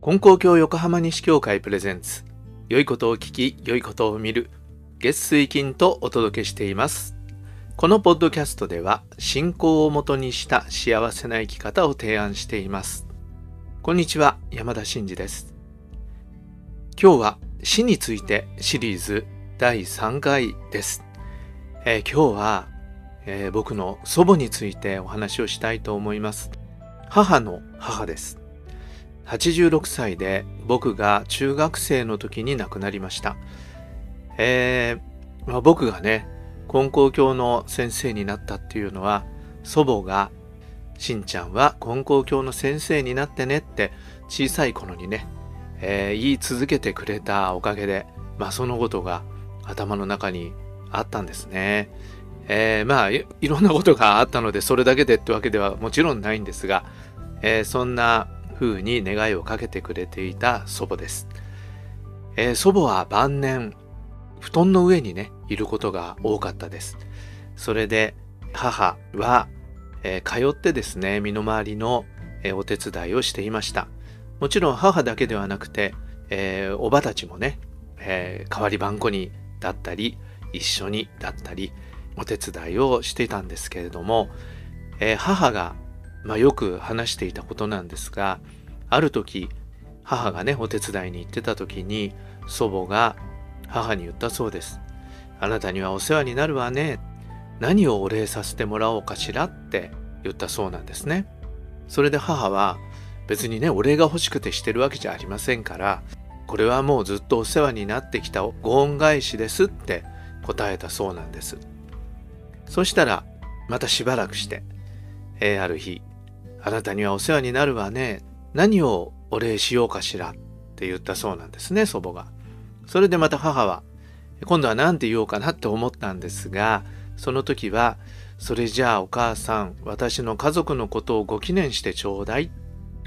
金光教横浜西教会プレゼンツ。良いことを聞き良いことを見る。月水金とお届けしています。このポッドキャストでは信仰をもとにした幸せな生き方を提案しています。こんにちは山田真嗣です。今日は死についてシリーズ第3回です、えー、今日は、えー、僕の祖母についてお話をしたいと思います母の母です86歳で僕が中学生の時に亡くなりました。えー、まあ、僕がね、金光教の先生になったっていうのは、祖母が、しんちゃんは金光教の先生になってねって小さい頃にね、えー、言い続けてくれたおかげで、まあそのことが頭の中にあったんですね。えー、まあいろんなことがあったのでそれだけでってわけではもちろんないんですが、えー、そんな風に願いをかけてくれていた祖母です。えー、祖母は晩年、布団の上にね、いることが多かったです。それで母は、えー、通ってですね、身の回りの、え、お手伝いをしていました。もちろん母だけではなくて、えおばたちもね、え代わり番子にだったり、一緒にだったり、お手伝いをしていたんですけれども、え母がまあ、よく話していたことなんですがある時母がねお手伝いに行ってた時に祖母が母に言ったそうですあなたにはお世話になるわね。何をお礼させてもらおうかしら？って言ったそうなんですね。それで母は別にねお礼が欲しくてしてるわけじゃありませんからこれはもうずっとお世話になってきたご恩返しですって答えたそうなんです。そしたらまたしばらくして、えー、ある日あなたにはお世話になるわね。何をお礼しようかしらって言ったそうなんですね、祖母が。それでまた母は、今度は何て言おうかなって思ったんですが、その時は、それじゃあお母さん、私の家族のことをご記念してちょうだい。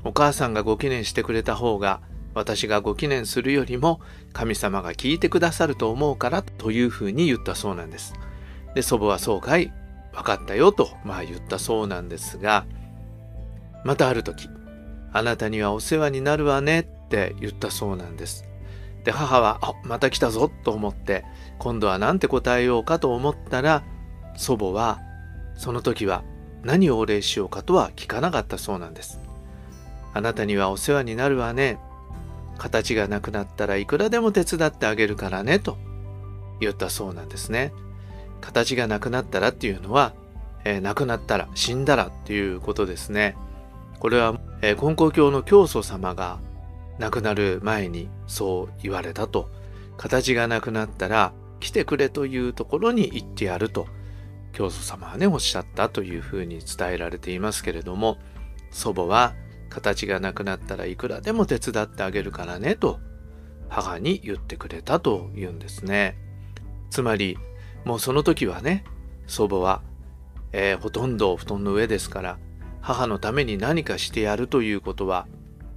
お母さんがご記念してくれた方が、私がご記念するよりも神様が聞いてくださると思うからというふうに言ったそうなんです。で、祖母はそうかい、分かったよと、まあ言ったそうなんですが、またある時、あなたにはお世話になるわねって言ったそうなんです。で、母は、あ、また来たぞと思って、今度は何て答えようかと思ったら、祖母は、その時は何をお礼しようかとは聞かなかったそうなんです。あなたにはお世話になるわね。形がなくなったらいくらでも手伝ってあげるからね、と言ったそうなんですね。形がなくなったらっていうのは、えー、亡くなったら、死んだらっていうことですね。これは、えー、金光教の教祖様が亡くなる前にそう言われたと形がなくなったら来てくれというところに行ってやると教祖様はねおっしゃったというふうに伝えられていますけれども祖母は形がなくなったらいくらでも手伝ってあげるからねと母に言ってくれたというんですねつまりもうその時はね祖母は、えー、ほとんど布団の上ですから母のために何かしてやるということは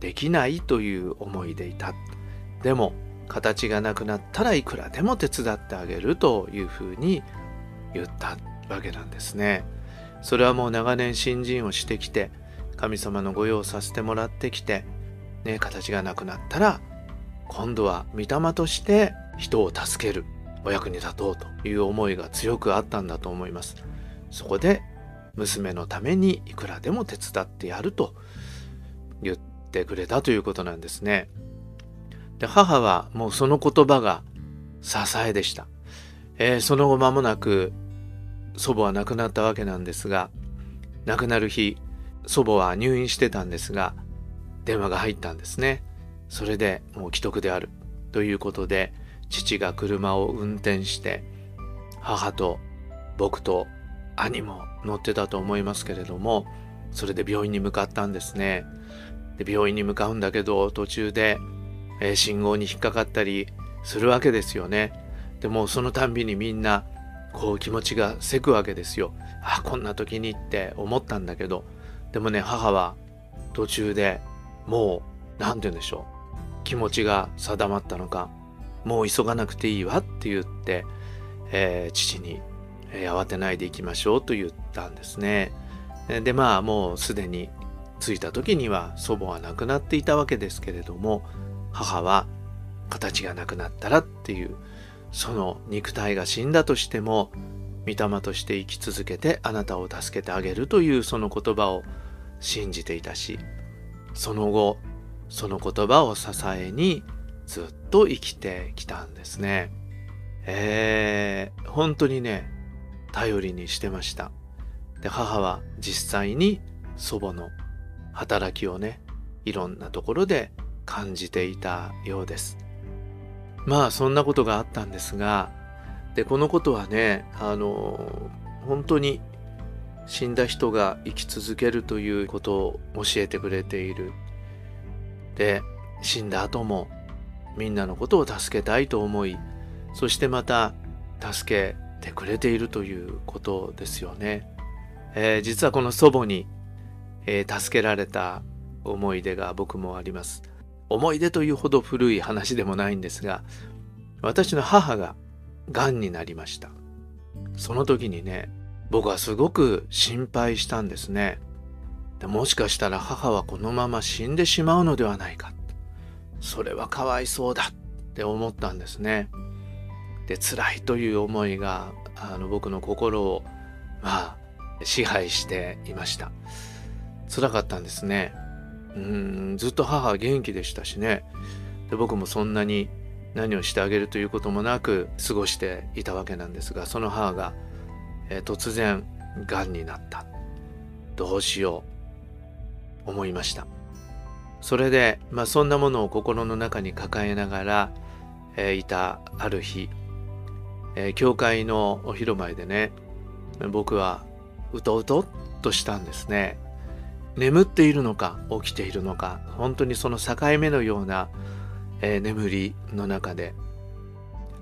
できないという思いでいた。でも形がなくなったらいくらでも手伝ってあげるというふうに言ったわけなんですね。それはもう長年新人をしてきて神様の御用させてもらってきて、ね、形がなくなったら今度は御霊として人を助けるお役に立とうという思いが強くあったんだと思います。そこで娘のためにいくらでも手伝ってやると言ってくれたということなんですね。で母はもうその言葉が支えでした。えー、その後間もなく祖母は亡くなったわけなんですが亡くなる日祖母は入院してたんですが電話が入ったんですね。それでもう既得であるということで父が車を運転して母と僕と兄も乗ってたと思いますけれどもそれで病院に向かったんですね。で病院に向かうんだけど途中で、えー、信号に引っかかったりするわけですよね。でもそのたんびにみんなこう気持ちがせくわけですよ。あこんな時にって思ったんだけど。でもね母は途中でもう何て言うんでしょう。気持ちが定まったのか。もう急がなくていいわって言って、えー、父にえー、慌てないでいきましょうと言ったんですね。でまあもうすでに着いた時には祖母は亡くなっていたわけですけれども母は形がなくなったらっていうその肉体が死んだとしても御霊として生き続けてあなたを助けてあげるというその言葉を信じていたしその後その言葉を支えにずっと生きてきたんですね。えー、本当にね頼りにしてました。で母は実際に祖母の働きをねいろんなところで感じていたようです。まあそんなことがあったんですがでこのことはねあの本当に死んだ人が生き続けるということを教えてくれている。で死んだ後もみんなのことを助けたいと思いそしてまた助けてくれているということですよね。えー、実はこの祖母に、えー、助けられた思い出が僕もあります。思い出というほど古い話でもないんですが私の母ががんになりましたその時にね僕はすごく心配したんですねでもしかしたら母はこのまま死んでしまうのではないかそれはかわいそうだって思ったんですね。で辛いという思いがあの僕の心をまあ支配していました。辛かったんですね。うんずっと母は元気でしたしね。で僕もそんなに何をしてあげるということもなく過ごしていたわけなんですがその母が、えー、突然がんになった。どうしよう。思いました。それで、まあ、そんなものを心の中に抱えながら、えー、いたある日、えー、教会のお広前でね僕はうとうとっとしたんですね。眠っているのか起きているのか本当にその境目のような、えー、眠りの中で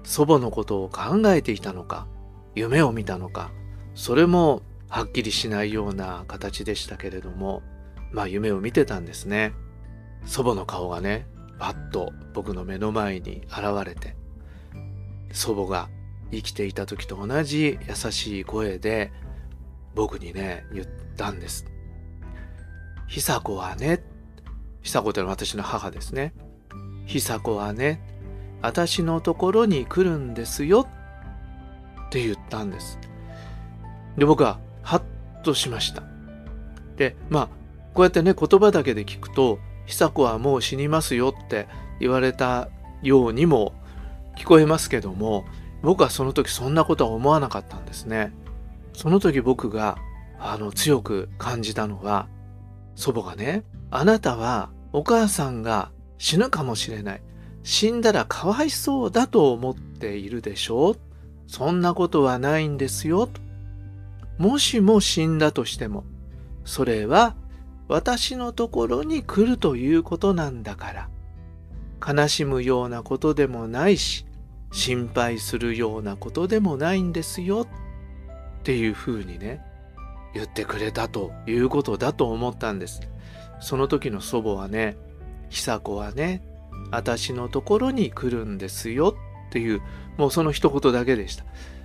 祖母のことを考えていたのか夢を見たのかそれもはっきりしないような形でしたけれどもまあ夢を見てたんですね。祖母の顔がねパッと僕の目の前に現れて祖母が生きていた時と同じ優しい声で僕にね言ったんです久子はね、久子ってのは私の母ですね。久子はね、私のところに来るんですよって言ったんです。で、僕はハッとしました。で、まあ、こうやってね、言葉だけで聞くと、久子はもう死にますよって言われたようにも聞こえますけども、僕はその時そんなことは思わなかったんですね。その時僕があの強く感じたのは祖母がね、あなたはお母さんが死ぬかもしれない。死んだらかわいそうだと思っているでしょうそんなことはないんですよ。もしも死んだとしても、それは私のところに来るということなんだから。悲しむようなことでもないし、心配するようなことでもないんですよ。っていうふうにね、言ってくれたということだと思ったんです。その時の祖母はね、久子はね、私のところに来るんですよっていう、もうその一言だけでした。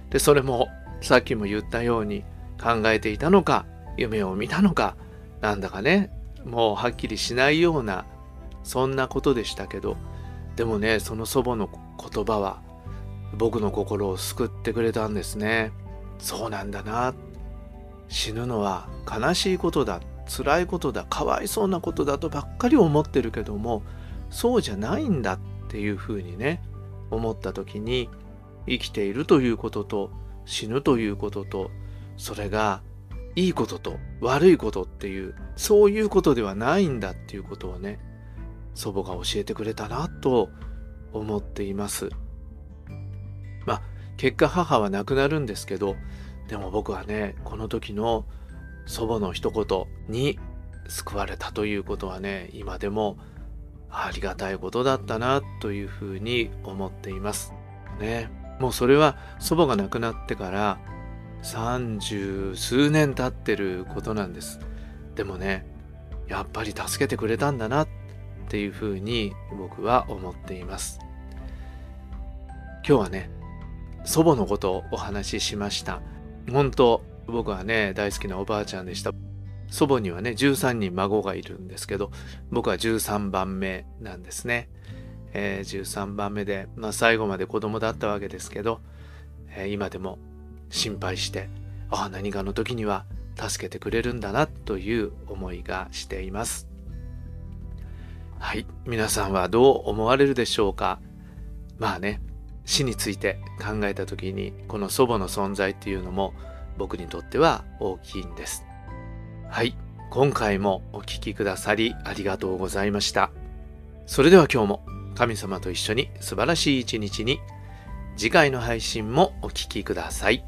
で、それもさっきも言ったように考えていたのか、夢を見たのか、なんだかね、もうはっきりしないような、そんなことでしたけど、でもね、その祖母の言葉は僕の心を救ってくれたんですね。そうなんだな死ぬのは悲しいことだ辛いことだかわいそうなことだとばっかり思ってるけどもそうじゃないんだっていうふうにね思った時に生きているということと死ぬということとそれがいいことと悪いことっていうそういうことではないんだっていうことをね祖母が教えてくれたなと思っていますまあ結果母は亡くなるんですけどでも僕はねこの時の祖母の一言に救われたということはね今でもありがたいことだったなというふうに思っています。ねもうそれは祖母が亡くなってから三十数年経ってることなんです。でもねやっぱり助けてくれたんだなっていうふうに僕は思っています。今日はね祖母のことをお話ししました。本当僕はね大好きなおばあちゃんでした祖母にはね13人孫がいるんですけど僕は13番目なんですね、えー、13番目で、まあ、最後まで子供だったわけですけど、えー、今でも心配してああ何かの時には助けてくれるんだなという思いがしています。はい皆さんはどう思われるでしょうか？まあね死について考えた時にこの祖母の存在っていうのも僕にとっては大きいんです。はい今回もお聴きくださりありがとうございました。それでは今日も神様と一緒に素晴らしい一日に次回の配信もお聴きください。